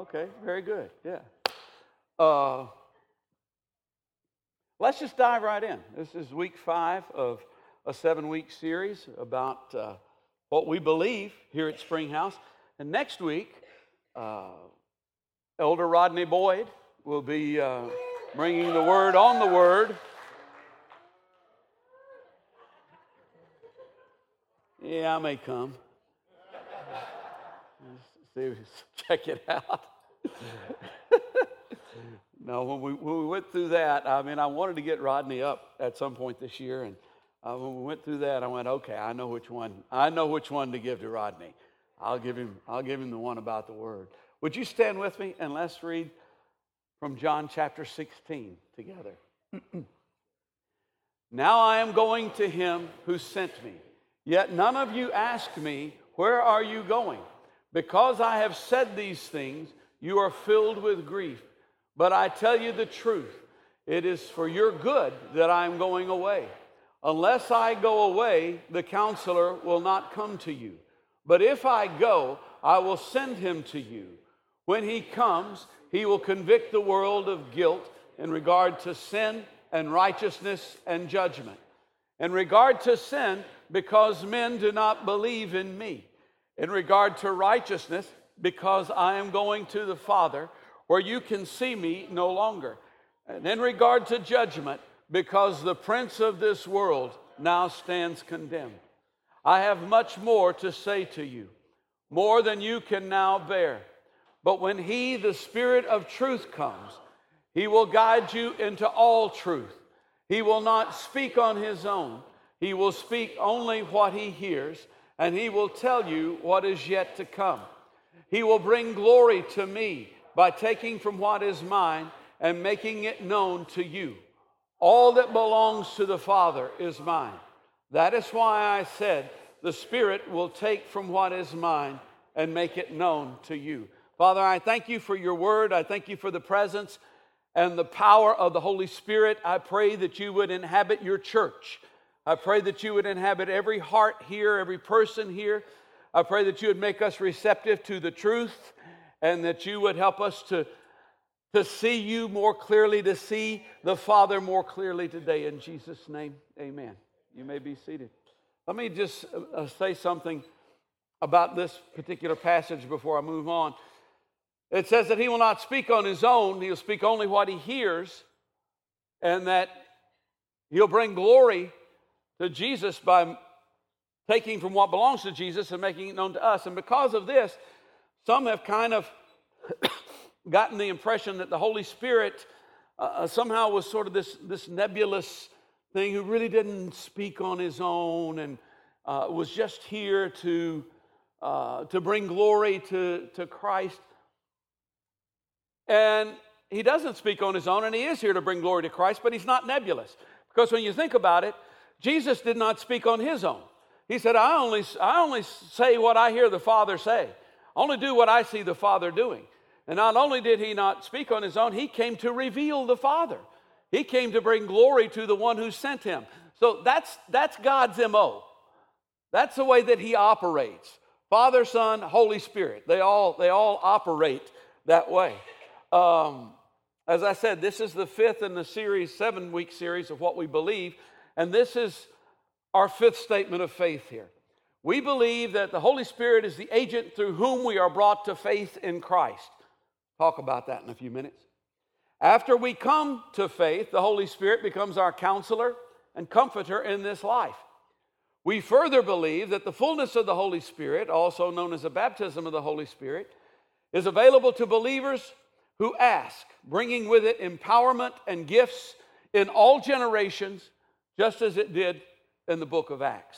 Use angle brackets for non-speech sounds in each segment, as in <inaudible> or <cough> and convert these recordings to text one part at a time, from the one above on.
Okay, very good. Yeah. Uh, let's just dive right in. This is week five of a seven week series about uh, what we believe here at Springhouse. And next week, uh, Elder Rodney Boyd will be uh, bringing the word on the word. Yeah, I may come. See, <laughs> check it out. <laughs> no, when we, when we went through that, I mean, I wanted to get Rodney up at some point this year, and uh, when we went through that, I went, okay, I know which one. I know which one to give to Rodney. I'll give him. I'll give him the one about the word. Would you stand with me and let's read from John chapter 16 together. <clears throat> now I am going to him who sent me. Yet none of you ask me, Where are you going? Because I have said these things, you are filled with grief. But I tell you the truth, it is for your good that I am going away. Unless I go away, the counselor will not come to you. But if I go, I will send him to you. When he comes, he will convict the world of guilt in regard to sin and righteousness and judgment. In regard to sin, because men do not believe in me. In regard to righteousness, because I am going to the Father, where you can see me no longer. And in regard to judgment, because the prince of this world now stands condemned. I have much more to say to you, more than you can now bear. But when He, the Spirit of truth, comes, He will guide you into all truth. He will not speak on His own, He will speak only what He hears, and He will tell you what is yet to come. He will bring glory to me by taking from what is mine and making it known to you. All that belongs to the Father is mine. That is why I said, The Spirit will take from what is mine and make it known to you. Father, I thank you for your word. I thank you for the presence and the power of the Holy Spirit. I pray that you would inhabit your church. I pray that you would inhabit every heart here, every person here. I pray that you would make us receptive to the truth and that you would help us to, to see you more clearly, to see the Father more clearly today. In Jesus' name, amen. You may be seated. Let me just uh, say something about this particular passage before I move on. It says that he will not speak on his own, he'll speak only what he hears, and that he'll bring glory to Jesus by taking from what belongs to Jesus and making it known to us. And because of this, some have kind of <coughs> gotten the impression that the Holy Spirit uh, uh, somehow was sort of this, this nebulous thing who really didn't speak on his own and uh, was just here to, uh, to bring glory to, to Christ. And he doesn't speak on his own, and he is here to bring glory to Christ, but he's not nebulous. Because when you think about it, Jesus did not speak on his own. He said, I only, I only say what I hear the Father say. Only do what I see the Father doing. And not only did he not speak on his own, he came to reveal the Father. He came to bring glory to the one who sent him. So that's, that's God's MO. That's the way that he operates. Father, Son, Holy Spirit. They all, they all operate that way. Um, as I said, this is the fifth in the series, seven week series of what we believe. And this is our fifth statement of faith here. We believe that the Holy Spirit is the agent through whom we are brought to faith in Christ. Talk about that in a few minutes. After we come to faith, the Holy Spirit becomes our counselor and comforter in this life. We further believe that the fullness of the Holy Spirit, also known as the baptism of the Holy Spirit, is available to believers who ask, bringing with it empowerment and gifts in all generations, just as it did in the book of Acts.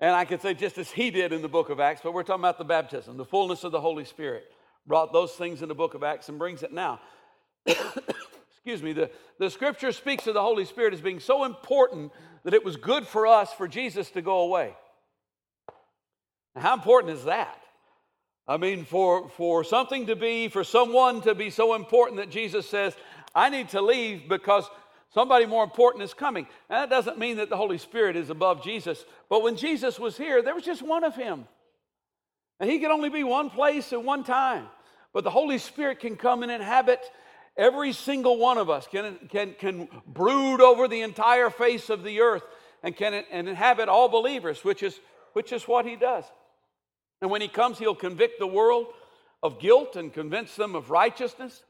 And I could say just as he did in the book of Acts, but we're talking about the baptism, the fullness of the Holy Spirit. Brought those things in the book of Acts and brings it now. <coughs> Excuse me, the, the scripture speaks of the Holy Spirit as being so important that it was good for us for Jesus to go away. Now, how important is that? I mean, for, for something to be, for someone to be so important that Jesus says, I need to leave because somebody more important is coming. And that doesn't mean that the Holy Spirit is above Jesus, but when Jesus was here, there was just one of him. And he could only be one place at one time. But the Holy Spirit can come and inhabit every single one of us, can, can, can brood over the entire face of the earth, and can and inhabit all believers, which is, which is what He does. And when He comes, He'll convict the world of guilt and convince them of righteousness.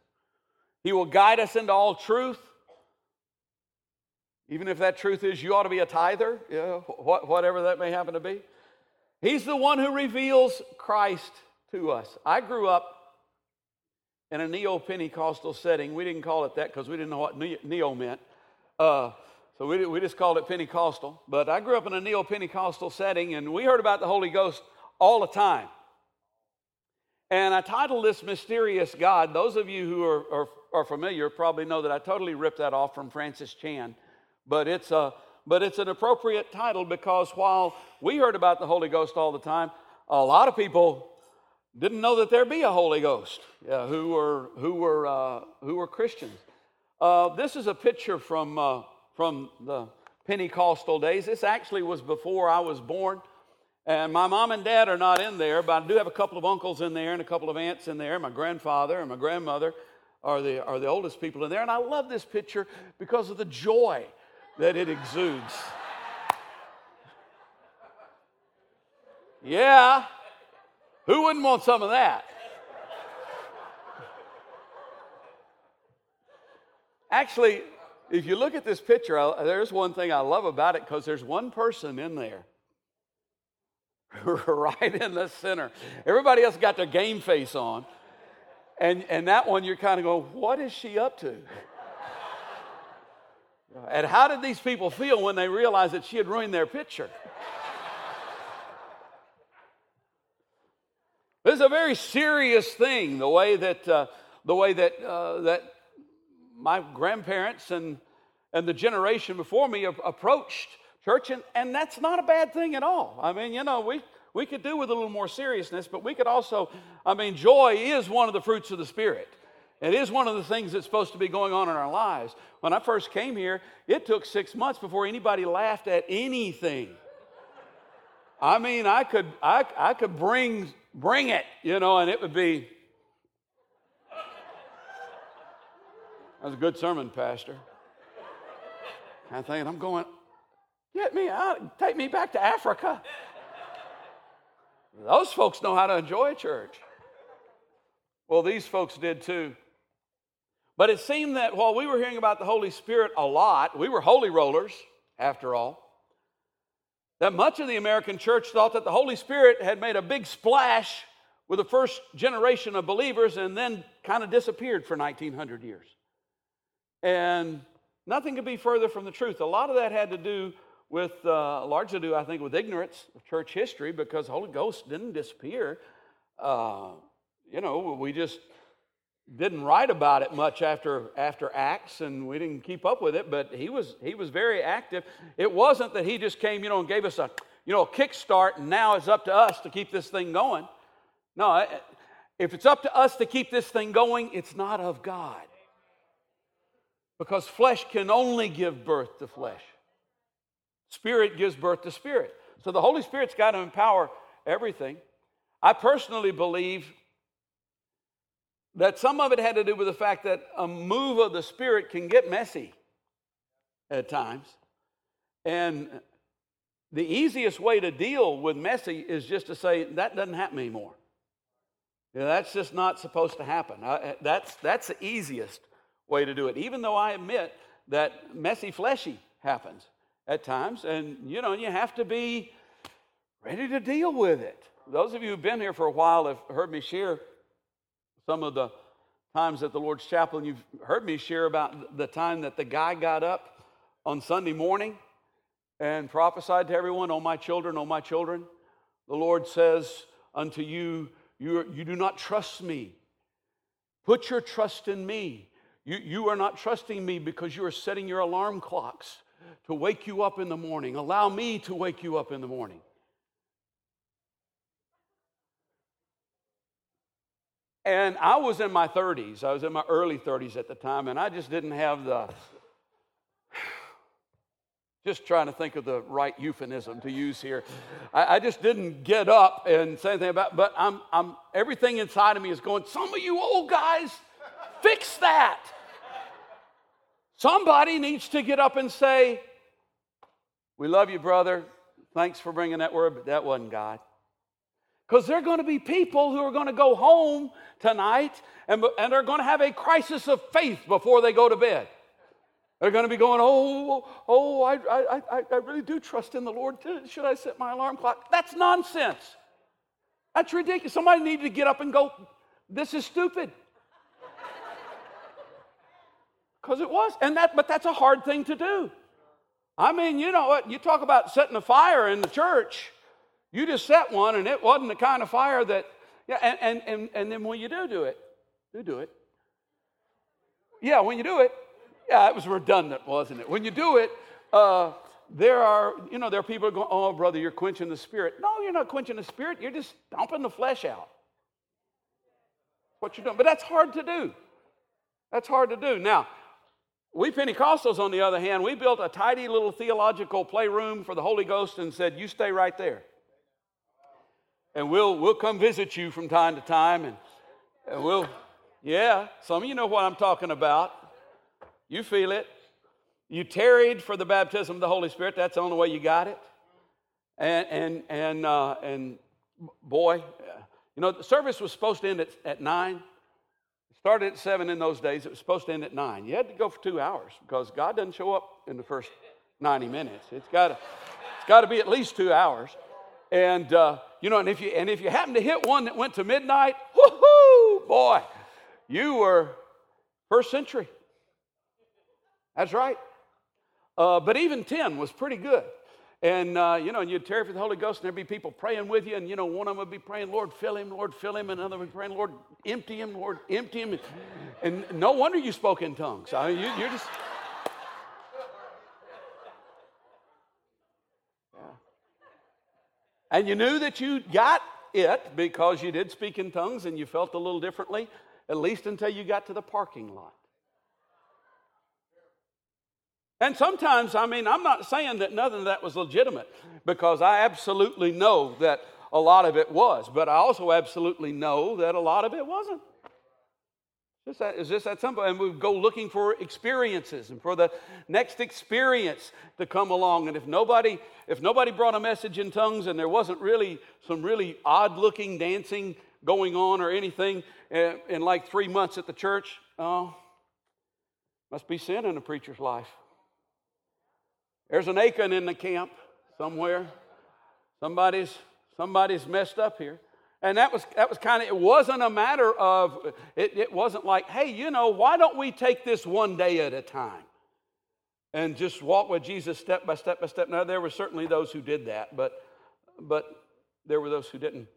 He will guide us into all truth. Even if that truth is you ought to be a tither, you know, whatever that may happen to be. He's the one who reveals Christ to us. I grew up in a neo Pentecostal setting. We didn't call it that because we didn't know what neo meant. Uh, so we, we just called it Pentecostal. But I grew up in a neo Pentecostal setting and we heard about the Holy Ghost all the time. And I titled this Mysterious God. Those of you who are, are, are familiar probably know that I totally ripped that off from Francis Chan. But it's, a, but it's an appropriate title because while we heard about the Holy Ghost all the time, a lot of people didn't know that there be a Holy Ghost yeah, who, were, who, were, uh, who were Christians. Uh, this is a picture from, uh, from the Pentecostal days. This actually was before I was born. And my mom and dad are not in there, but I do have a couple of uncles in there and a couple of aunts in there. My grandfather and my grandmother are the, are the oldest people in there. And I love this picture because of the joy that it exudes. Yeah, who wouldn't want some of that? Actually, if you look at this picture, there's one thing I love about it because there's one person in there <laughs> right in the center. Everybody else got their game face on. And, and that one, you're kind of going, what is she up to? And how did these people feel when they realized that she had ruined their picture? This is a very serious thing, the way that, uh, the way that, uh, that my grandparents and, and the generation before me approached church, and, and that's not a bad thing at all. I mean, you know, we, we could do with a little more seriousness, but we could also, I mean, joy is one of the fruits of the Spirit. It is one of the things that's supposed to be going on in our lives. When I first came here, it took six months before anybody laughed at anything. I mean, I could, I, I could bring, bring it, you know, and it would be. That was a good sermon, Pastor. I'm thinking, I'm going, Get me out. Take me back to Africa. Those folks know how to enjoy church. Well, these folks did too. But it seemed that while we were hearing about the Holy Spirit a lot, we were holy rollers, after all, that much of the American church thought that the Holy Spirit had made a big splash with the first generation of believers and then kind of disappeared for 1900 years. And nothing could be further from the truth. A lot of that had to do with uh, largely do, I think, with ignorance of church history because the Holy Ghost didn't disappear. Uh, you know, we just didn't write about it much after after Acts, and we didn't keep up with it. But he was he was very active. It wasn't that he just came, you know, and gave us a you know a kickstart, and now it's up to us to keep this thing going. No, if it's up to us to keep this thing going, it's not of God. Because flesh can only give birth to flesh. Spirit gives birth to spirit. So the Holy Spirit's got to empower everything. I personally believe that some of it had to do with the fact that a move of the Spirit can get messy at times. And the easiest way to deal with messy is just to say, that doesn't happen anymore. that's just not supposed to happen. I, eh, that's, that's the easiest way to do it, even though I admit that messy, fleshy happens at times, and you know, you have to be ready to deal with it. Those of you who've been here for a while have heard me share some of the times at the Lord's Chapel, and you've heard me share about the time that the guy got up on Sunday morning and prophesied to everyone, Oh, my children, oh, my children. The Lord says unto you, You, you do not trust me. Put your trust in me. You, you are not trusting me because you are setting your alarm clocks to wake you up in the morning. Allow me to wake you up in the morning. And I was in my 30s. I was in my early 30s at the time, and I just didn't have the <sighs> Just trying to think of the right euphemism to use here. I, I just didn't get up and say anything about, but I'm, I'm everything inside of me is going. Some of you old guys, fix that. Somebody needs to get up and say, "We love you, brother. Thanks for bringing that word, but that wasn't God." Because there are going to be people who are going to go home tonight and, and are going to have a crisis of faith before they go to bed. They're going to be going, oh, oh, I, I, I, really do trust in the Lord. Should I set my alarm clock? That's nonsense. That's ridiculous. Somebody needed to get up and go, this is stupid. <laughs> Because it was. And that, but that's a hard thing to do. I mean, you know what? You talk about setting a fire in the church. You just set one, and it wasn't the kind of fire that, yeah, and, and, and, and then when you do do it, do do it. Yeah, when you do it, yeah, it was redundant, wasn't it? When you do it, uh, there are, you know, there are people going, oh, brother, you're quenching the spirit. No, you're not quenching the spirit. You're just dumping the flesh out. What you're doing. But that's hard to do. That's hard to do. Now, we Pentecostals, on the other hand, we built a tidy little theological playroom for the Holy Ghost and said, you stay right there. And we'll, we'll come visit you from time to time. And, and we'll, yeah, some of you know what I'm talking about. You feel it. You tarried for the baptism of the Holy Spirit. That's the only way you got it. And and and uh, and boy, you know, the service was supposed to end at, at nine. It started at seven in those days. It was supposed to end at nine. You had to go for two hours because God doesn't show up in the first 90 minutes. It's got it's got to be at least two hours. And uh, you know, and if you and if you happen to hit one that went to midnight, whoo, boy, you were first century. That's right. Uh, but even 10 was pretty good. And, uh, you know, and you'd tarry for the Holy Ghost, and there'd be people praying with you. And, you know, one of them would be praying, Lord, fill him, Lord, fill him. And another would be praying, Lord, empty him, Lord, empty him. And, no wonder you spoke in tongues. I mean, you, you're just. And you knew that you got it because you did speak in tongues and you felt a little differently, at least until you got to the parking lot. And sometimes, I mean, I'm not saying that nothing of that was legitimate because I absolutely know that a lot of it was, but I also absolutely know that a lot of it wasn't. Just that, it's just that simple. And we go looking for experiences and for the next experience to come along. And if nobody, if nobody brought a message in tongues and there wasn't really some really odd looking dancing going on or anything in, eh, in like three months at the church, oh, must be sin in a preacher's life. There's an Achan in the camp somewhere. Somebody's, somebody's messed up here. And that was, that was kind of, it wasn't a matter of, it, it wasn't like, hey, you know, why don't we take this one day at a time and just walk with Jesus step by step by step? Now, there were certainly those who did that, but, but there were those who didn't.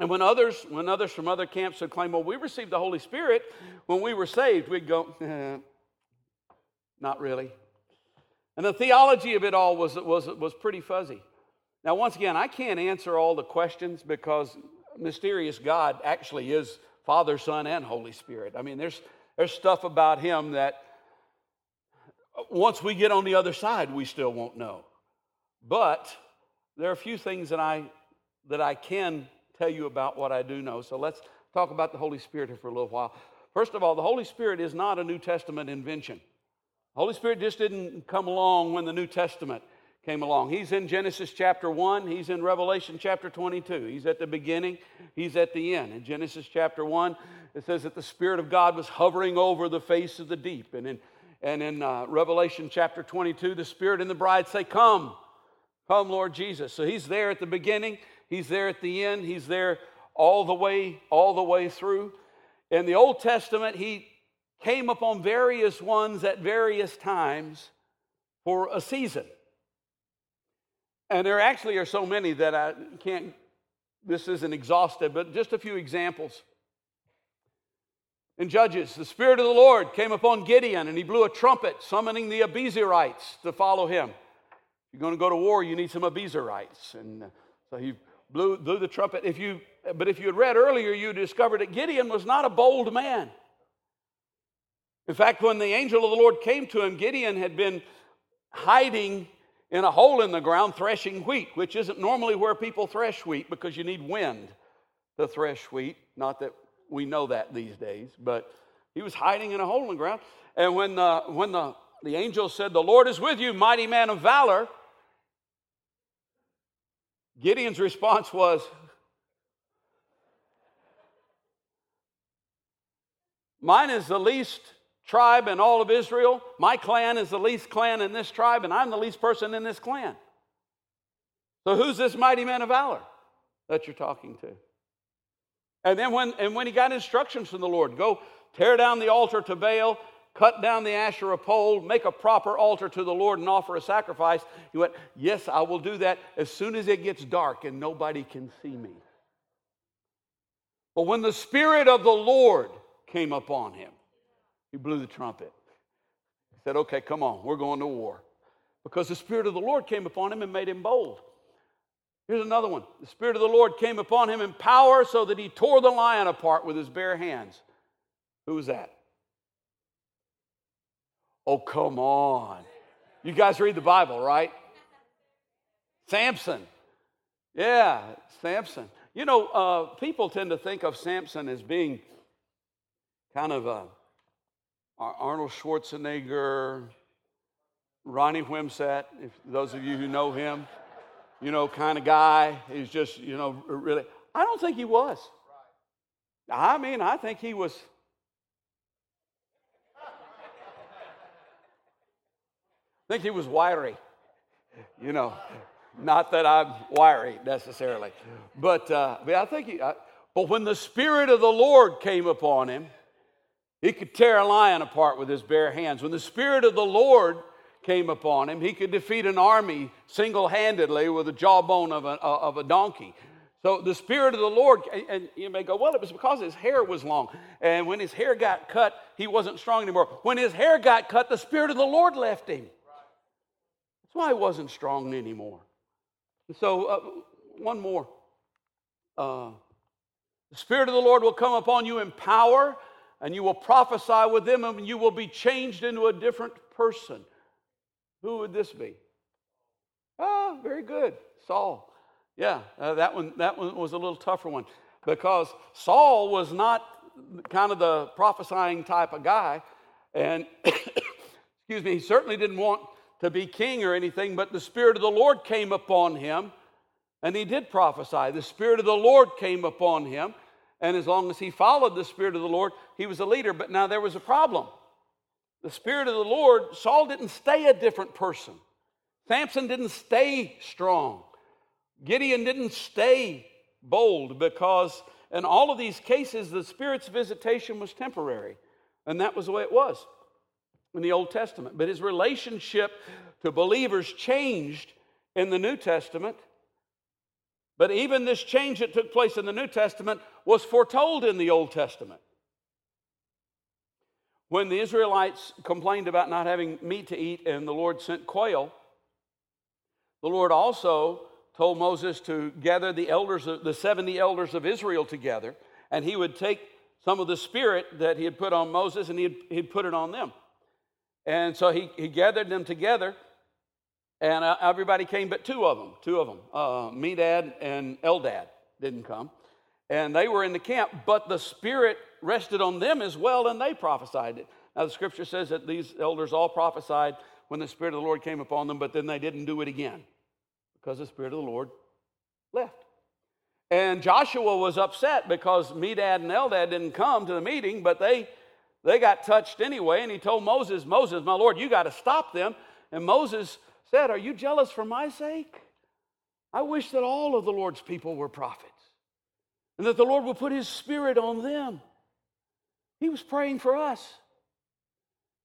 And when others, when others from other camps would claim, well, we received the Holy Spirit when we were saved, we'd go, eh, <laughs> not really. And the theology of it all was, was, was pretty fuzzy. Now, once again, I can't answer all the questions because mysterious God actually is Father, Son, and Holy Spirit. I mean, there's, there's stuff about Him that once we get on the other side, we still won't know. But there are a few things that I, that I can tell you about what I do know. So let's talk about the Holy Spirit here for a little while. First of all, the Holy Spirit is not a New Testament invention. The Holy Spirit just didn't come along when the New Testament came along. He's in Genesis chapter 1, he's in Revelation chapter 22. He's at the beginning, he's at the end. In Genesis chapter 1, it says that the Spirit of God was hovering over the face of the deep. And in, and in uh, Revelation chapter 22, the Spirit and the bride say, Come, come, Lord Jesus. So he's there at the beginning, he's there at the end, he's there all the way, all the way through. In the Old Testament, he came upon various ones at various times for a season. And there actually are so many that I can't, this isn't exhaustive, but just a few examples. In Judges, the Spirit of the Lord came upon Gideon and he blew a trumpet, summoning the Abiezrites to follow him. If you're going to go to war, you need some Abiezrites. And uh, so he blew, blew the trumpet. If you, but if you had read earlier, you discovered that Gideon was not a bold man. In fact, when the angel of the Lord came to him, Gideon had been hiding in a hole in the ground threshing wheat, which isn't normally where people thresh wheat because you need wind to thresh wheat. Not that we know that these days, but he was hiding in a hole in the ground. And when, the, when the, the angel said, The Lord is with you, mighty man of valor, Gideon's response was, Mine is the least tribe in all of Israel. My clan is the least clan in this tribe, and I'm the least person in this clan. So who's this mighty man of valor that you're talking to? And then when and when he got instructions from the Lord, go tear down the altar to Baal, cut down the Asherah pole, make a proper altar to the Lord and offer a sacrifice. He went, Yes, I will do that as soon as it gets dark and nobody can see me. But when the Spirit of the Lord came upon him, he blew the trumpet. He said, Okay, come on, we're going to war. Because the Spirit of the Lord came upon him and made him bold. Here's another one. The Spirit of the Lord came upon him in power so that he tore the lion apart with his bare hands. Who was that? Oh, come on. You guys read the Bible, right? Samson. Yeah, Samson. You know, uh, people tend to think of Samson as being kind of a Arnold Schwarzenegger, Ronnie Whimsett, if those of you who know him, you know, kind of guy. He's just, you know, really. I don't think he was. I mean, I think he was. I think he was wiry. You know, not that I'm wiry necessarily, but, uh, but I think he. Uh, but when the Spirit of the Lord came upon him, he could tear a lion apart with his bare hands. When the Spirit of the Lord came upon him, he could defeat an army single handedly with a jawbone of a, of a donkey. So the Spirit of the Lord, and you may go, well, it was because his hair was long. And when his hair got cut, he wasn't strong anymore. When his hair got cut, the Spirit of the Lord left him. That's why he wasn't strong anymore. And So, uh, one more. Uh, the Spirit of the Lord will come upon you in power, and you will prophesy with them, and you will be changed into a different person. Who would this be? Ah, very good. Saul. Yeah, uh, that, one, that one was a little tougher one because Saul was not kind of the prophesying type of guy. And, <coughs> excuse me, he certainly didn't want to be king or anything, but the Spirit of the Lord came upon him and he did prophesy. The Spirit of the Lord came upon him. And as long as he followed the Spirit of the Lord, he was a leader. But now there was a problem the Spirit of the Lord, Saul didn't stay a different person. Samson didn't stay strong. Gideon didn't stay bold because in all of these cases, the Spirit's visitation was temporary. And that was the way it was in the Old Testament. But his relationship to believers changed in the New Testament. But even this change that took place in the New Testament was foretold in the Old Testament. When the Israelites complained about not having meat to eat and the Lord sent quail, the Lord also told Moses to gather the elders, the 70 elders of Israel together, and he would take some of the spirit that he had put on Moses and he'd, he'd put it on them. And so he, he gathered them together, and uh, everybody came but two of them. Two of them, uh, Medad and Eldad, didn't come. And they were in the camp, but the Spirit rested on them as well, and they prophesied it. Now, the scripture says that these elders all prophesied when the Spirit of the Lord came upon them, but then they didn't do it again because the Spirit of the Lord left. And Joshua was upset because Medad and Eldad didn't come to the meeting, but they, they got touched anyway. And he told Moses, Moses, my Lord, you got to stop them. And Moses said, Are you jealous for my sake? I wish that all of the Lord's people were prophets and that the Lord would put his spirit on them. He was praying for us.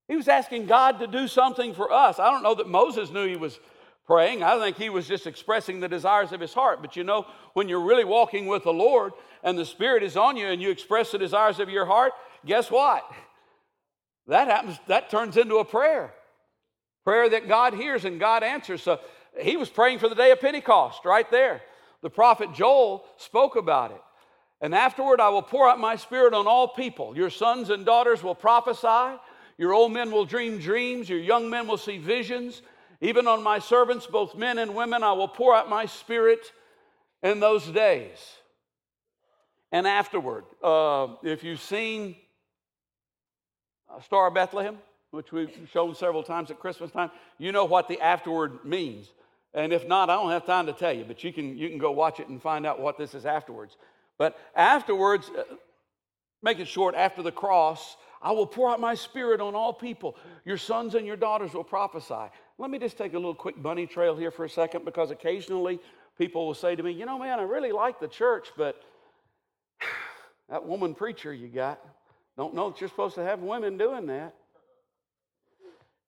He was asking God to do something for us. I don't know that Moses knew he was praying. I think he was just expressing the desires of his heart. But you know, when you're really walking with the Lord and the Spirit is on you and you express the desires of your heart, guess what? That happens, that turns into a prayer. Prayer that God hears and God answers. So he was praying for the day of Pentecost right there. The prophet Joel spoke about it. And afterward, I will pour out my spirit on all people. Your sons and daughters will prophesy. Your old men will dream dreams. Your young men will see visions. Even on my servants, both men and women, I will pour out my spirit in those days. And afterward, uh, if you've seen Star of Bethlehem, which we've shown several times at Christmas time, you know what the afterward means. And if not, I don't have time to tell you, but you can, you can go watch it and find out what this is afterwards. But afterwards, uh, make it short, after the cross, I will pour out my spirit on all people. Your sons and your daughters will prophesy. Let me just take a little quick bunny trail here for a second because occasionally people will say to me, You know, man, I really like the church, but <sighs> that woman preacher you got, don't know that you're supposed to have women doing that.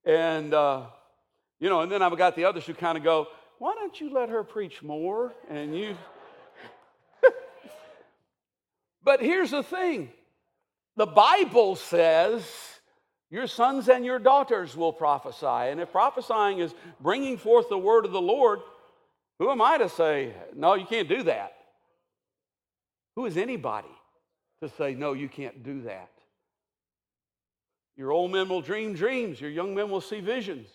And, uh, you know, and then I've got the others who kind of go, why don't you let her preach more? And you. <laughs> but here's the thing the Bible says your sons and your daughters will prophesy. And if prophesying is bringing forth the word of the Lord, who am I to say, no, you can't do that? Who is anybody to say, no, you can't do that? Your old men will dream dreams, your young men will see visions.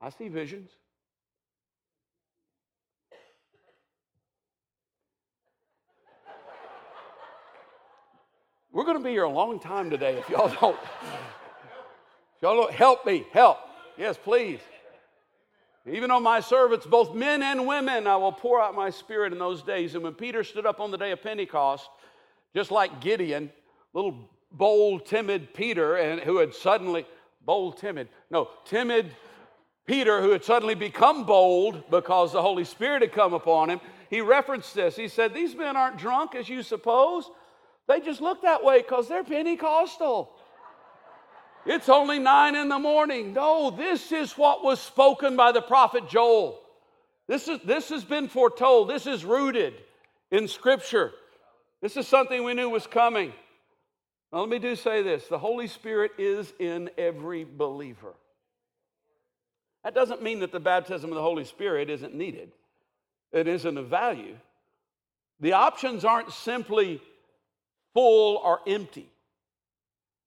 I see visions. We're going to be here a long time today if y'all don't. If y'all don't help me, help. Yes, please. Even on my servants, both men and women, I will pour out my spirit in those days. And when Peter stood up on the day of Pentecost, just like Gideon, little bold, timid Peter, and who had suddenly, bold, timid, no, timid Peter, who had suddenly become bold because the Holy Spirit had come upon him, he referenced this. He said, These men aren't drunk as you suppose. They just look that way because they're Pentecostal. It's only nine in the morning. No, this is what was spoken by the prophet Joel. This, is, this has been foretold. This is rooted in Scripture. This is something we knew was coming. Now, let me do say this the Holy Spirit is in every believer. That doesn't mean that the baptism of the Holy Spirit isn't needed, it isn't of value. The options aren't simply full or empty.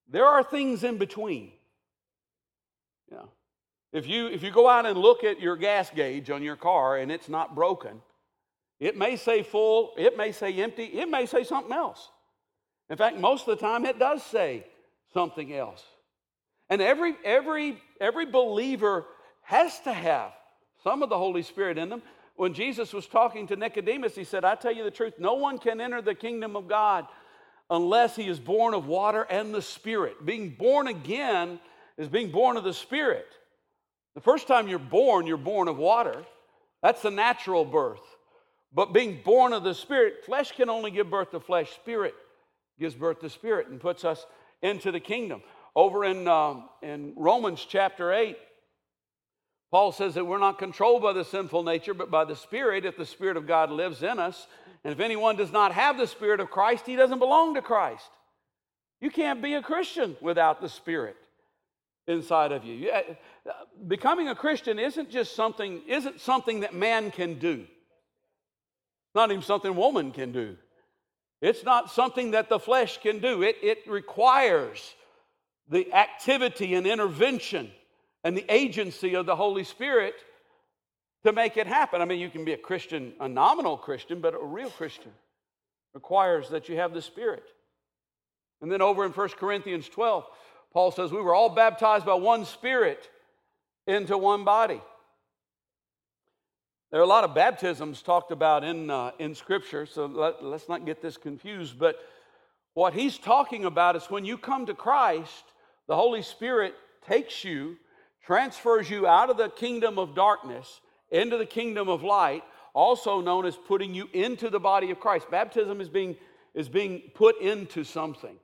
There are things in between. Yeah. If you if you go out and look at your gas gauge on your car and it's not broken, it may say full, it may say empty, it may say something else. In fact, most of the time it does say something else. And every every every believer has to have some of the Holy Spirit in them. When Jesus was talking to Nicodemus, he said, I tell you the truth, no one can enter the kingdom of God unless he is born of water and the Spirit. Being born again is being born of the Spirit. The first time you're born, you're born of water. That's the natural birth. But being born of the Spirit, flesh can only give birth to flesh. Spirit gives birth to spirit and puts us into the kingdom. Over in, um, in Romans chapter 8, Paul says that we're not controlled by the sinful nature, but by the Spirit, if the Spirit of God lives in us. And if anyone does not have the Spirit of Christ, he doesn't belong to Christ. You can't be a Christian without the Spirit inside of you. Becoming a Christian isn't just something, isn't something that man can do. Not even something woman can do. It's not something that the flesh can do. It, it requires the activity and intervention and the agency of the Holy Spirit to make it happen. I mean, you can be a Christian, a nominal Christian, but a real Christian requires that you have the Spirit. And then over in 1 Corinthians 12, Paul says, We were all baptized by one Spirit into one body. There are a lot of baptisms talked about in, uh, in Scripture, so let, let's not get this confused. But what he's talking about is when you come to Christ, the Holy Spirit takes you, transfers you out of the kingdom of darkness into the kingdom of light, also known as putting you into the body of Christ. Baptism is being, is being put into something.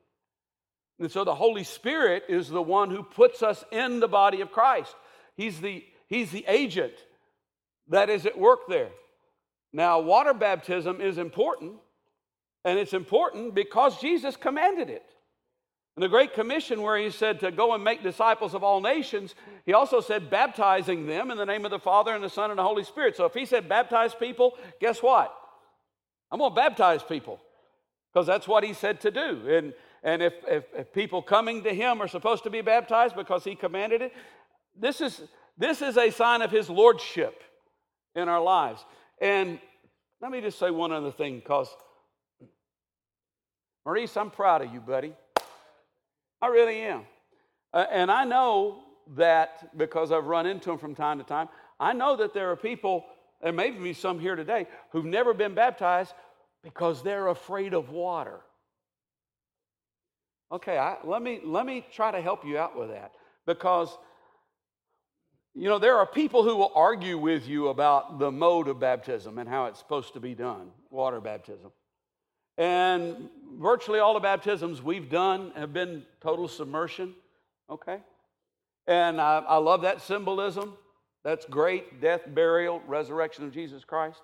And so the Holy Spirit is the one who puts us in the body of Christ. He's the, he's the agent that is at work there. Now, water baptism is important, and it's important because Jesus commanded it. In the Great Commission, where he said to go and make disciples of all nations, he also said baptizing them in the name of the Father and the Son and the Holy Spirit. So if he said baptize people, guess what? I'm going to baptize people because that's what he said to do. And, and if, if, if people coming to him are supposed to be baptized because he commanded it, this is, This is a sign of his lordship in our lives. And let me just say one other thing, because Maurice, I'm proud of you, buddy. I really am. Uh, and I know that because I've run into them from time to time, I know that there are people, there may be some here today, who've never been baptized because they're afraid of water. Okay, I, let, me, let me try to help you out with that because you know, there are people who will argue with you about the mode of baptism and how it's supposed to be done, water baptism. And virtually all the baptisms we've done have been total submersion, okay? And I, I love that symbolism. That's great death, burial, resurrection of Jesus Christ.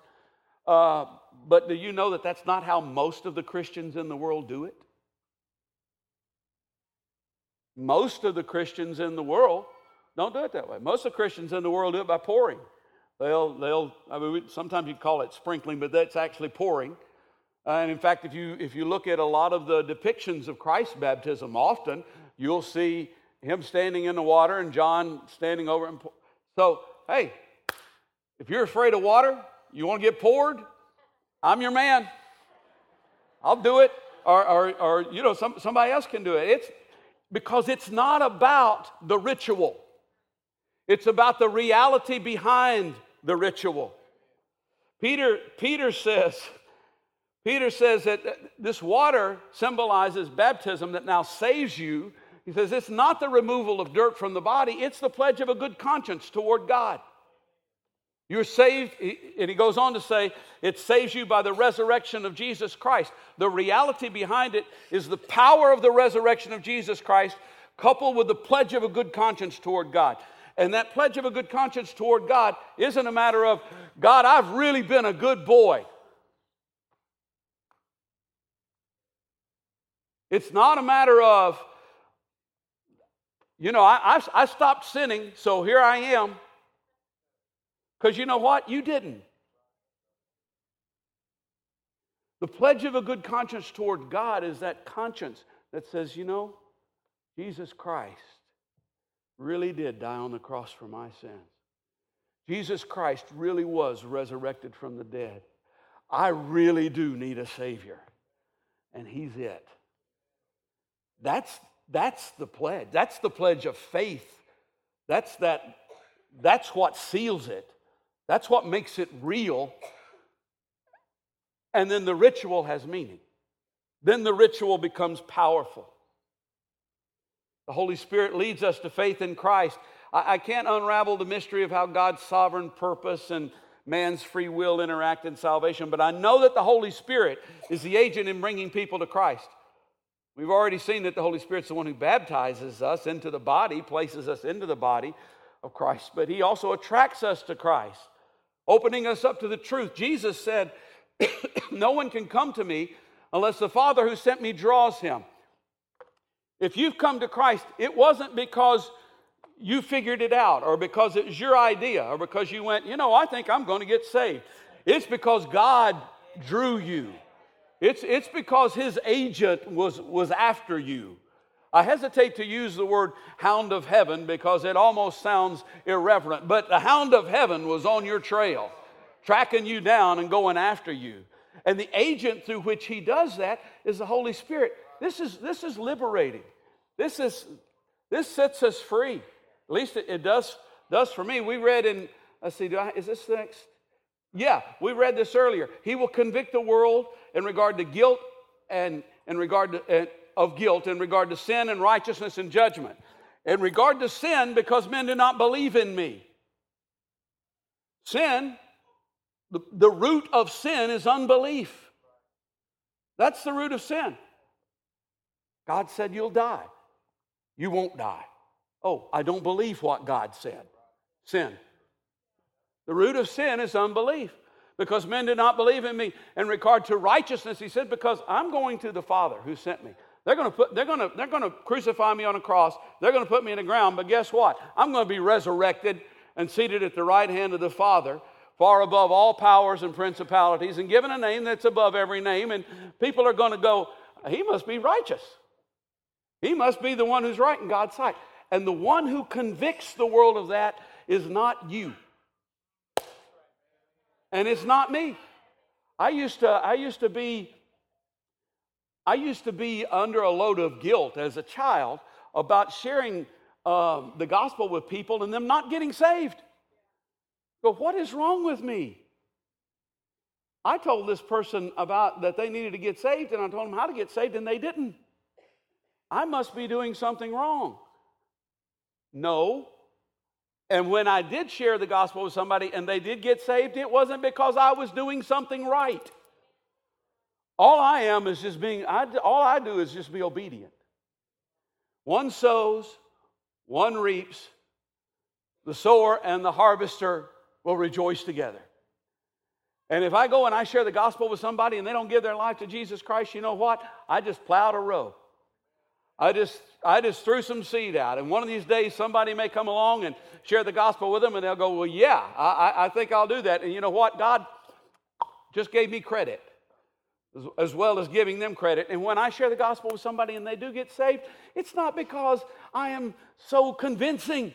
Uh, but do you know that that's not how most of the Christians in the world do it? Most of the Christians in the world don't do it that way. Most of the Christians in the world do it by pouring. They'll, they'll I mean, sometimes you call it sprinkling, but that's actually pouring. And in fact, if you, if you look at a lot of the depictions of Christ's baptism, often you'll see him standing in the water and John standing over pour. So, hey, if you're afraid of water, you want to get poured, I'm your man. I'll do it. Or, or, or you know, some, somebody else can do it. It's because it's not about the ritual. It's about the reality behind the ritual. Peter, Peter says, Peter says that this water symbolizes baptism that now saves you. He says it's not the removal of dirt from the body, it's the pledge of a good conscience toward God. You're saved, and he goes on to say, it saves you by the resurrection of Jesus Christ. The reality behind it is the power of the resurrection of Jesus Christ coupled with the pledge of a good conscience toward God. And that pledge of a good conscience toward God isn't a matter of, God, I've really been a good boy. It's not a matter of, you know, I, I, I stopped sinning, so here I am. Because you know what? You didn't. The pledge of a good conscience toward God is that conscience that says, you know, Jesus Christ really did die on the cross for my sins. Jesus Christ really was resurrected from the dead. I really do need a Savior, and He's it. That's, that's the pledge. That's the pledge of faith. That's, that, that's what seals it. That's what makes it real. And then the ritual has meaning. Then the ritual becomes powerful. The Holy Spirit leads us to faith in Christ. I, I can't unravel the mystery of how God's sovereign purpose and man's free will interact in salvation, but I know that the Holy Spirit is the agent in bringing people to Christ. We've already seen that the Holy Spirit's the one who baptizes us into the body, places us into the body of Christ, but He also attracts us to Christ, opening us up to the truth. Jesus said, <coughs> No one can come to me unless the Father who sent me draws him. If you've come to Christ, it wasn't because you figured it out or because it was your idea or because you went, you know, I think I'm going to get saved. It's because God drew you. It's, it's because his agent was, was after you. I hesitate to use the word hound of heaven because it almost sounds irreverent, but the hound of heaven was on your trail, tracking you down and going after you. And the agent through which he does that is the Holy Spirit. This is, this is liberating. This, is, this sets us free. At least it, it does, does for me. We read in, let's see, I, is this next? Yeah, we read this earlier. He will convict the world in regard to guilt and in regard to, uh, of guilt, in regard to sin and righteousness and judgment. In regard to sin, because men do not believe in me. Sin, the, the root of sin is unbelief. That's the root of sin. God said you'll die. You won't die. Oh, I don't believe what God said. Sin. The root of sin is unbelief because men did not believe in me. In regard to righteousness, he said, because I'm going to the Father who sent me. They're going to put, they're going to, they're going to crucify me on a cross. They're going to put me in the ground. But guess what? I'm going to be resurrected and seated at the right hand of the Father, far above all powers and principalities, and given a name that's above every name. And people are going to go, he must be righteous. He must be the one who's right in God's sight. And the one who convicts the world of that is not you. And it's not me. I used to, I used to be, I used to be under a load of guilt as a child about sharing uh, the gospel with people and them not getting saved. But what is wrong with me? I told this person about that they needed to get saved, and I told them how to get saved, and they didn't. I must be doing something wrong. No. And when I did share the gospel with somebody and they did get saved, it wasn't because I was doing something right. All I am is just being, I, all I do is just be obedient. One sows, one reaps, the sower and the harvester will rejoice together. And if I go and I share the gospel with somebody and they don't give their life to Jesus Christ, you know what? I just plowed a row. I just, I just threw some seed out. And one of these days, somebody may come along and share the gospel with them, and they'll go, Well, yeah, I, I think I'll do that. And you know what? God just gave me credit as well as giving them credit. And when I share the gospel with somebody and they do get saved, it's not because I am so convincing.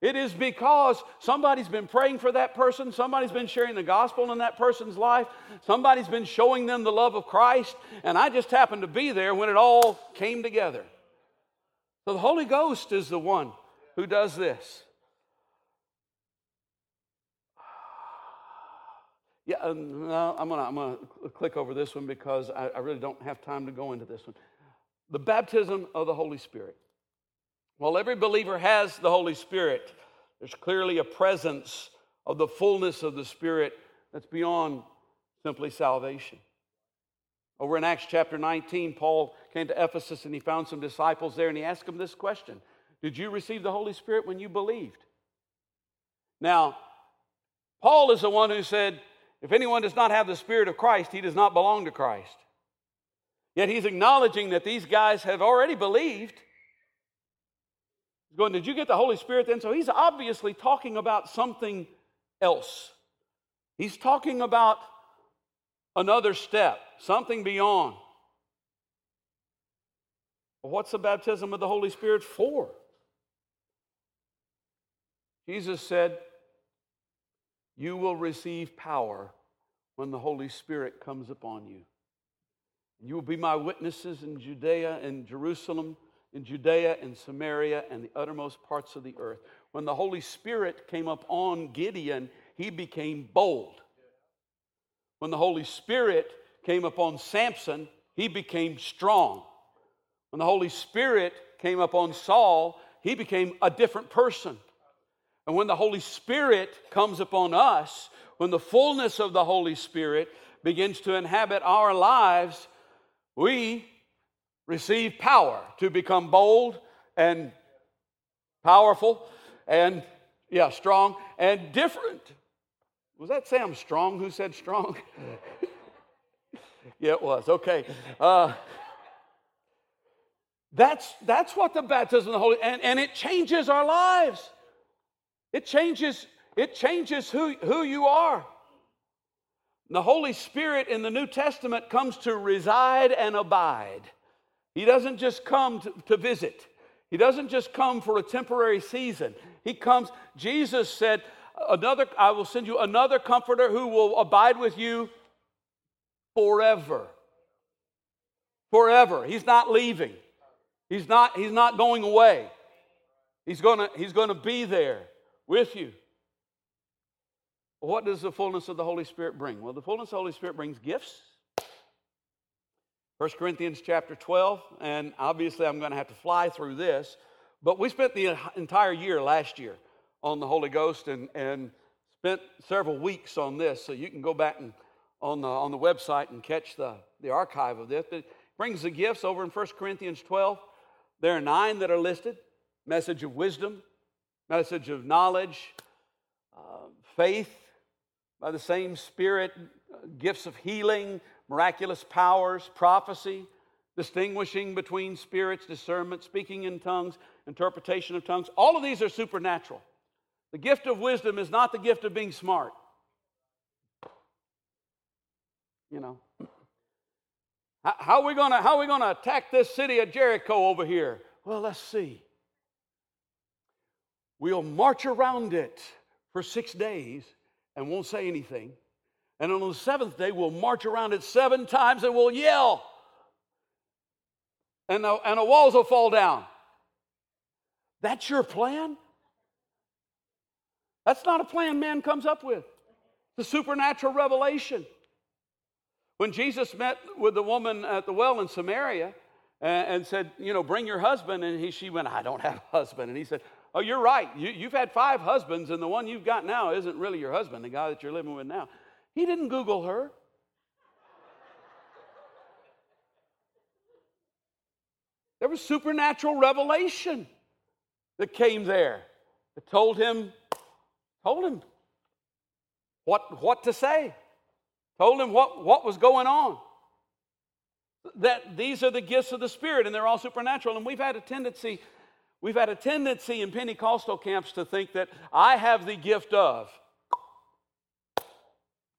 It is because somebody's been praying for that person, somebody's been sharing the gospel in that person's life, somebody's been showing them the love of Christ, and I just happened to be there when it all came together. So the Holy Ghost is the one who does this. Yeah, um, no, I'm gonna, I'm gonna click over this one because I, I really don't have time to go into this one. The baptism of the Holy Spirit. While every believer has the Holy Spirit, there's clearly a presence of the fullness of the Spirit that's beyond simply salvation. Over in Acts chapter 19, Paul came to Ephesus and he found some disciples there and he asked them this question Did you receive the Holy Spirit when you believed? Now, Paul is the one who said, If anyone does not have the Spirit of Christ, he does not belong to Christ. Yet he's acknowledging that these guys have already believed He's going, Did you get the Holy Spirit then? So he's obviously talking about something else. He's talking about another step, something beyond. What's the baptism of the Holy Spirit for? Jesus said, You will receive power when the Holy Spirit comes upon you. You will be my witnesses in Judea and Jerusalem in Judea and Samaria and the uttermost parts of the earth. When the Holy Spirit came up on Gideon, he became bold. When the Holy Spirit came upon Samson, he became strong. When the Holy Spirit came upon Saul, he became a different person. And when the Holy Spirit comes upon us, when the fullness of the Holy Spirit begins to inhabit our lives, we receive power to become bold and powerful and, yeah, strong and different. Was that Sam Strong who said strong? <laughs> yeah, it was. Okay. Uh, that's, that's what the baptism of the Holy, and, and it changes our lives. It changes, it changes who, who you are. The Holy Spirit in the New Testament comes to reside and abide. He doesn't just come to, to visit. He doesn't just come for a temporary season. He comes, Jesus said, another, I will send you another comforter who will abide with you forever. Forever. He's not leaving. He's not, he's not going away. He's gonna, he's gonna be there with you. What does the fullness of the Holy Spirit bring? Well, the fullness of the Holy Spirit brings gifts 1 Corinthians chapter 12, and obviously I'm going to have to fly through this, but we spent the entire year last year on the Holy Ghost and, and spent several weeks on this, so you can go back and on the, on the website and catch the, the archive of this. It brings the gifts over in 1 Corinthians 12. There are nine that are listed message of wisdom, message of knowledge, uh, faith by the same Spirit, gifts of healing, miraculous powers, prophecy, distinguishing between spirits, discernment, speaking in tongues, interpretation of tongues. All of these are supernatural. The gift of wisdom is not the gift of being smart. You know. How are we gonna how are we gonna attack this city of Jericho over here? Well, let's see. we'll march around it for six days and won't say anything. And on the seventh day, we'll march around it seven times and we'll yell. And the, and the walls will fall down. That's your plan? That's not a plan man comes up with. A supernatural revelation. When Jesus met with the woman at the well in Samaria and, and said, You know, bring your husband, and he, she went, I don't have a husband. And he said, Oh, you're right. You, you've had five husbands, and the one you've got now isn't really your husband, the guy that you're living with now. He didn't Google her. There was supernatural revelation that came there that told him, told him what, what to say, told him what, what was going on. That these are the gifts of the Spirit and they're all supernatural. And we've had a tendency, we've had a tendency in Pentecostal camps to think that I have the gift of.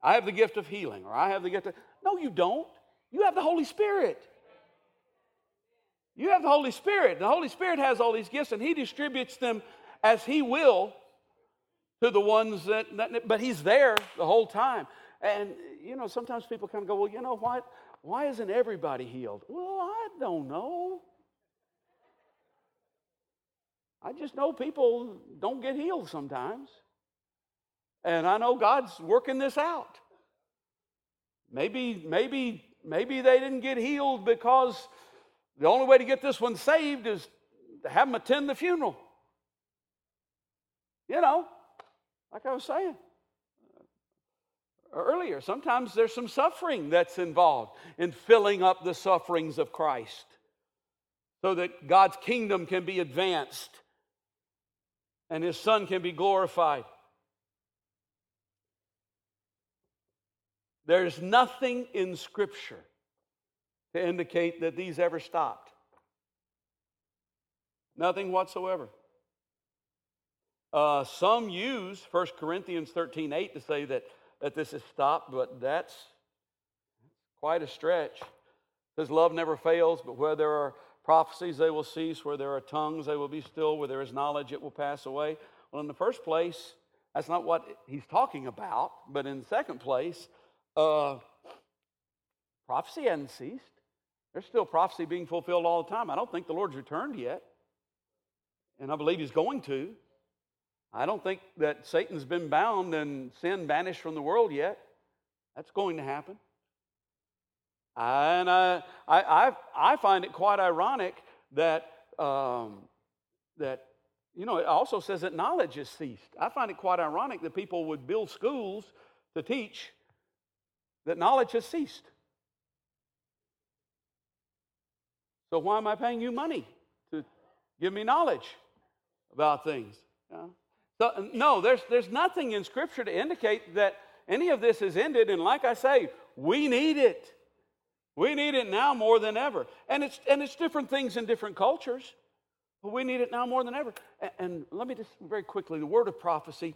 I have the gift of healing, or I have the gift of. No, you don't. You have the Holy Spirit. You have the Holy Spirit. The Holy Spirit has all these gifts, and He distributes them as He will to the ones that, that, but He's there the whole time. And, you know, sometimes people kind of go, well, you know what? Why isn't everybody healed? Well, I don't know. I just know people don't get healed sometimes. And I know God's working this out. Maybe, maybe, maybe they didn't get healed because the only way to get this one saved is to have them attend the funeral. You know, like I was saying uh, earlier, sometimes there's some suffering that's involved in filling up the sufferings of Christ so that God's kingdom can be advanced and his son can be glorified. There's nothing in Scripture to indicate that these ever stopped. Nothing whatsoever. Uh, some use 1 Corinthians 13 8 to say that, that this is stopped, but that's quite a stretch. Says, Love never fails, but where there are prophecies, they will cease. Where there are tongues, they will be still. Where there is knowledge, it will pass away. Well, in the first place, that's not what he's talking about. But in the second place, uh, prophecy hasn't ceased. There's still prophecy being fulfilled all the time. I don't think the Lord's returned yet, and I believe He's going to. I don't think that Satan's been bound and sin banished from the world yet. That's going to happen. And I, I, I, find it quite ironic that, um, that, you know, it also says that knowledge has ceased. I find it quite ironic that people would build schools to teach that knowledge has ceased. So why am I paying you money to give me knowledge about things? No, there's, there's nothing in Scripture to indicate that any of this is ended. And like I say, we need it. We need it now more than ever. And it's, and it's different things in different cultures, but we need it now more than ever. And, and let me just very quickly the word of prophecy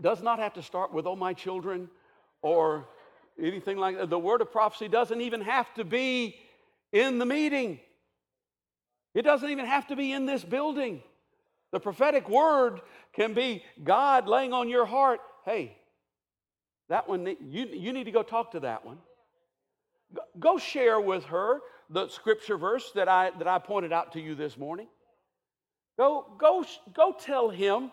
does not have to start with, oh, my children, or anything like that. The word of prophecy doesn't even have to be in the meeting, it doesn't even have to be in this building. The prophetic word can be God laying on your heart, hey, that one, you, you need to go talk to that one. Go share with her the scripture verse that I, that I pointed out to you this morning. Go, go, go tell him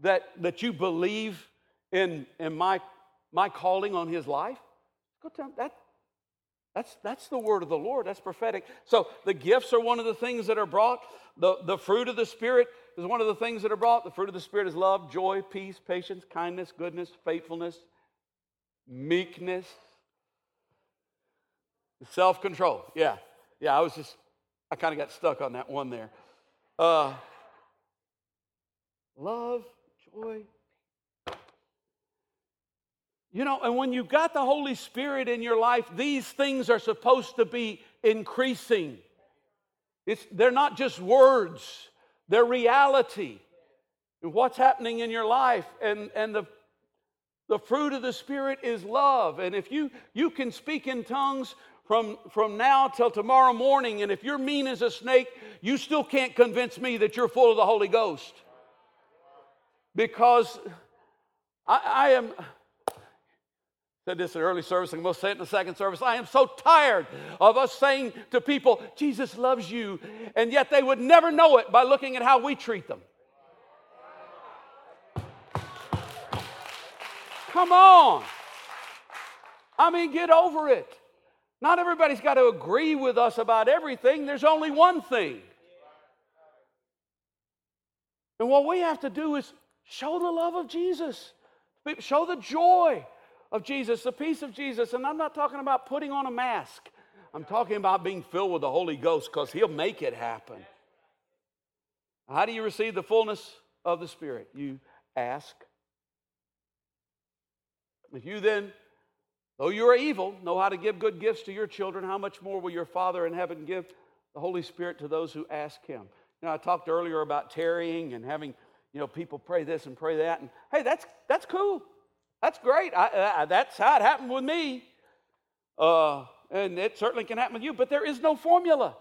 that, that you believe in, in my my calling on his life? Go tell him that. That's, that's the word of the Lord. That's prophetic. So the gifts are one of the things that are brought. The, the fruit of the Spirit is one of the things that are brought. The fruit of the Spirit is love, joy, peace, patience, kindness, goodness, faithfulness, meekness, self control. Yeah. Yeah, I was just, I kind of got stuck on that one there. Uh, love, joy, you know, and when you've got the Holy Spirit in your life, these things are supposed to be increasing. It's, they're not just words, they're reality. And what's happening in your life. And, and the, the fruit of the Spirit is love. And if you, you can speak in tongues from, from now till tomorrow morning, and if you're mean as a snake, you still can't convince me that you're full of the Holy Ghost. Because I, I am, said this in early service, and we'll say it in the second service. I am so tired of us saying to people, Jesus loves you, and yet they would never know it by looking at how we treat them. Come on. I mean, get over it. Not everybody's got to agree with us about everything. There's only one thing. And what we have to do is show the love of Jesus, show the joy of Jesus, the peace of Jesus. And I'm not talking about putting on a mask, I'm talking about being filled with the Holy Ghost because He'll make it happen. How do you receive the fullness of the Spirit? You ask if you then, though you are evil, know how to give good gifts to your children, how much more will your Father in heaven give the Holy Spirit to those who ask Him? You know, I talked earlier about tarrying and having, you know, people pray this and pray that. And hey, that's, that's cool. That's great. I, I, that's how it happened with me. Uh, and it certainly can happen with you, but there is no formula.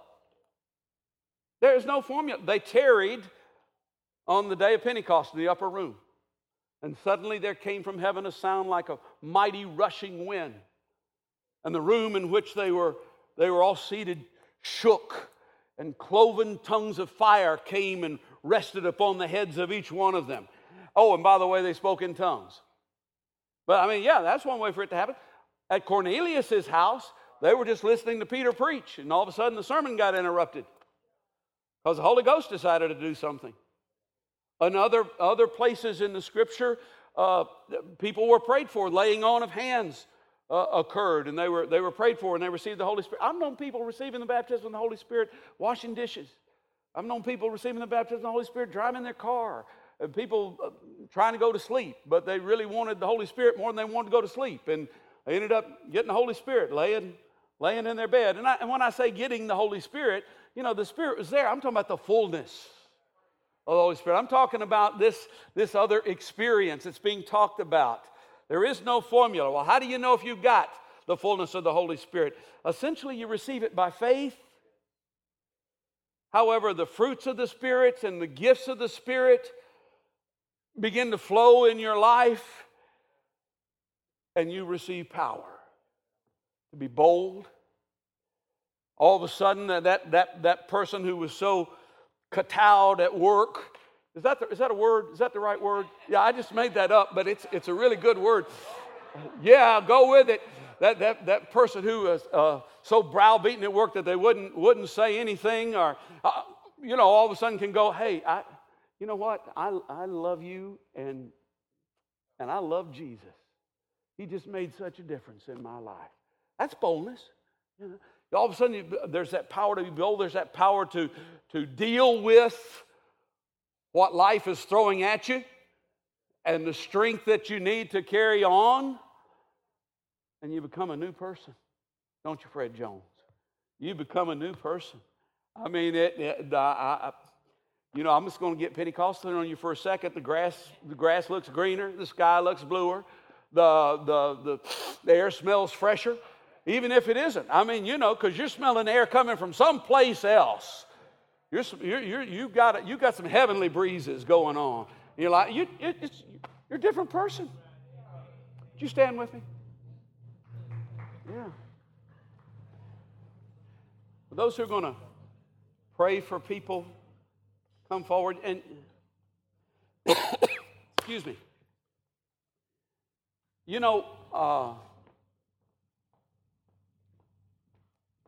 There is no formula. They tarried on the day of Pentecost in the upper room. And suddenly there came from heaven a sound like a mighty rushing wind. And the room in which they were, they were all seated shook, and cloven tongues of fire came and rested upon the heads of each one of them. Oh, and by the way, they spoke in tongues. But I mean, yeah, that's one way for it to happen. At Cornelius's house, they were just listening to Peter preach, and all of a sudden the sermon got interrupted because the Holy Ghost decided to do something. In other, other places in the scripture, uh, people were prayed for, laying on of hands uh, occurred, and they were, they were prayed for, and they received the Holy Spirit. I've known people receiving the baptism of the Holy Spirit washing dishes. I've known people receiving the baptism of the Holy Spirit driving their car. And people uh, trying to go to sleep, but they really wanted the Holy Spirit more than they wanted to go to sleep. And they ended up getting the Holy Spirit laying, laying in their bed. And, I, and when I say getting the Holy Spirit, you know, the Spirit was there. I'm talking about the fullness of the Holy Spirit. I'm talking about this, this other experience that's being talked about. There is no formula. Well, how do you know if you've got the fullness of the Holy Spirit? Essentially, you receive it by faith. However, the fruits of the Spirit and the gifts of the Spirit begin to flow in your life, and you receive power to be bold. All of a sudden, that, that, that person who was so katowed at work. Is that, the, is that a word? Is that the right word? Yeah, I just made that up, but it's, it's a really good word. Yeah, go with it. That, that, that person who was uh, so browbeaten at work that they wouldn't, wouldn't say anything, or, uh, you know, all of a sudden can go, hey, I, you know what? I, I love you and, and I love Jesus. He just made such a difference in my life. That's boldness. You know? All of a sudden, there's that power to be bold, there's that power to, to deal with what life is throwing at you and the strength that you need to carry on. And you become a new person. Don't you, Fred Jones? You become a new person. I mean, it, it I, I, you know, I'm just going to get Pentecostal on you for a second. The grass, the grass looks greener, the sky looks bluer, the, the, the, the air smells fresher even if it isn't. I mean, you know, because you're smelling air coming from someplace else. You're, you're, you've, got, you've got some heavenly breezes going on. You're like, you, it, you're a different person. Would you stand with me? Yeah. For those who are going to pray for people, come forward and, <coughs> excuse me. You know, uh,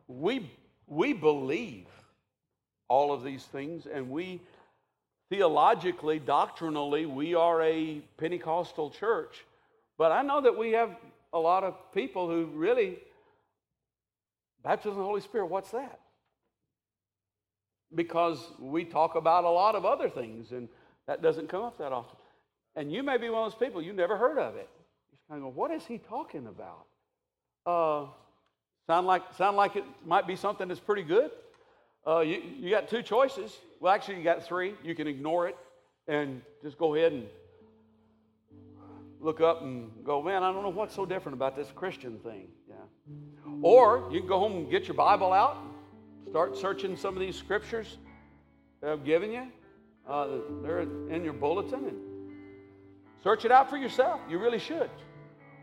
we, we believe all of these things, and we theologically, doctrinally, we are a Pentecostal church. But I know that we have a lot of people who really, baptism of the Holy Spirit, what's that? Because we talk about a lot of other things, and that doesn't come up that often. And you may be one of those people, you've never heard of it. You're kind of what is he talking about? Uh, Sound like, sound like it might be something that's pretty good? Uh, you, you got two choices. Well, actually, you got three. You can ignore it and just go ahead and look up and go, man, I don't know what's so different about this Christian thing. Yeah. Or you can go home and get your Bible out, start searching some of these scriptures that I've given you. Uh, they're in your bulletin and search it out for yourself. You really should.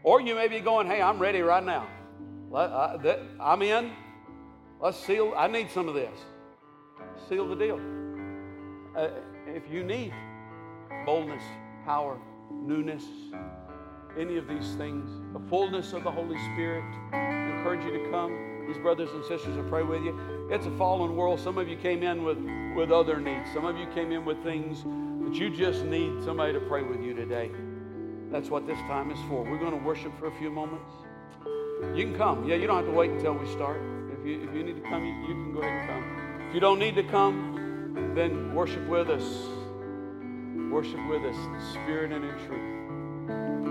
Or you may be going, hey, I'm ready right now. I'm in. Let's seal. I need some of this. Seal the deal. Uh, if you need boldness, power, newness, any of these things, the fullness of the Holy Spirit, I encourage you to come. These brothers and sisters will pray with you. It's a fallen world. Some of you came in with, with other needs. Some of you came in with things that you just need somebody to pray with you today. That's what this time is for. We're going to worship for a few moments. You can come. Yeah, you don't have to wait until we start. If you, if you need to come, you, you can go ahead and come. If you don't need to come, then worship with us. Worship with us in spirit and in truth.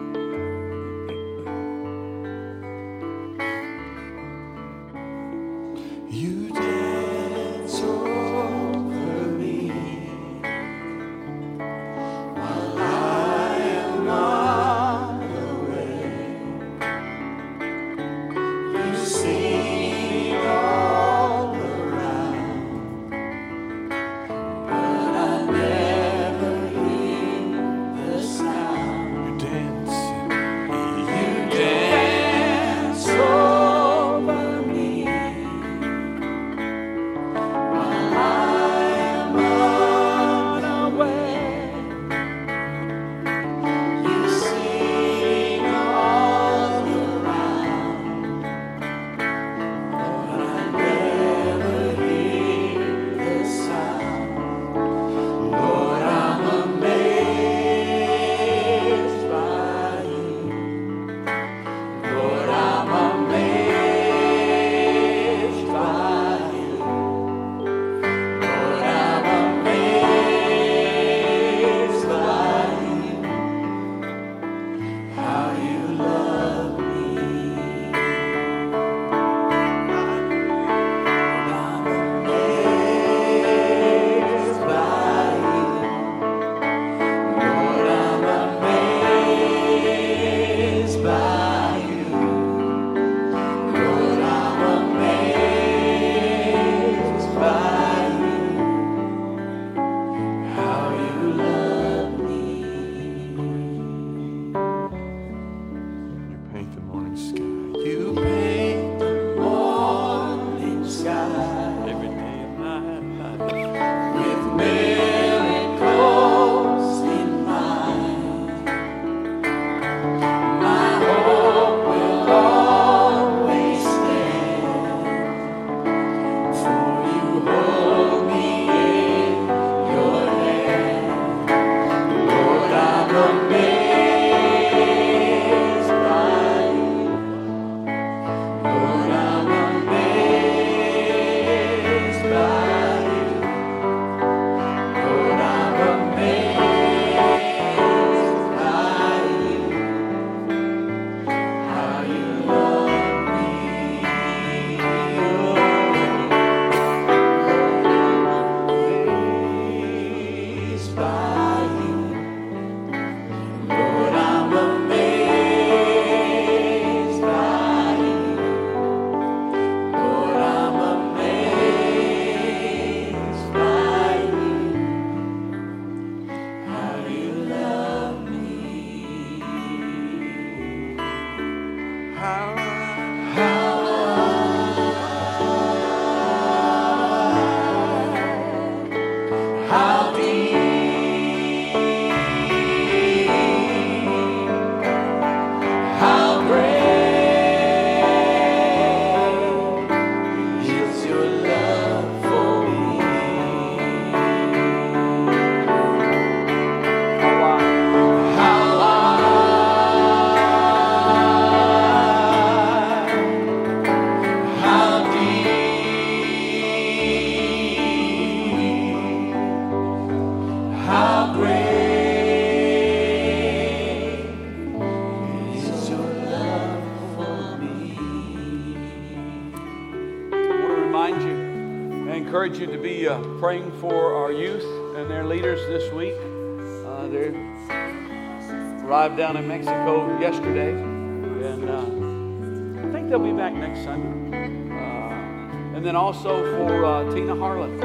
Sunday. Uh, and then also for uh, Tina Harlan,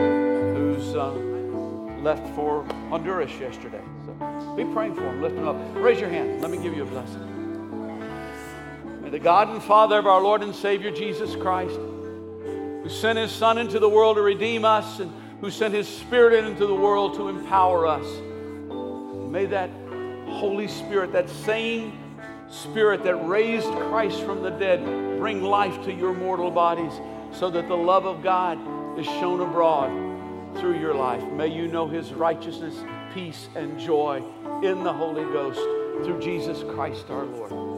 who's uh, left for Honduras yesterday. So be praying for them, lift them up. Raise your hand. Let me give you a blessing. May the God and Father of our Lord and Savior Jesus Christ, who sent his Son into the world to redeem us and who sent his Spirit into the world to empower us, may that Holy Spirit, that same Spirit that raised Christ from the dead, bring life to your mortal bodies so that the love of God is shown abroad through your life. May you know his righteousness, peace, and joy in the Holy Ghost through Jesus Christ our Lord.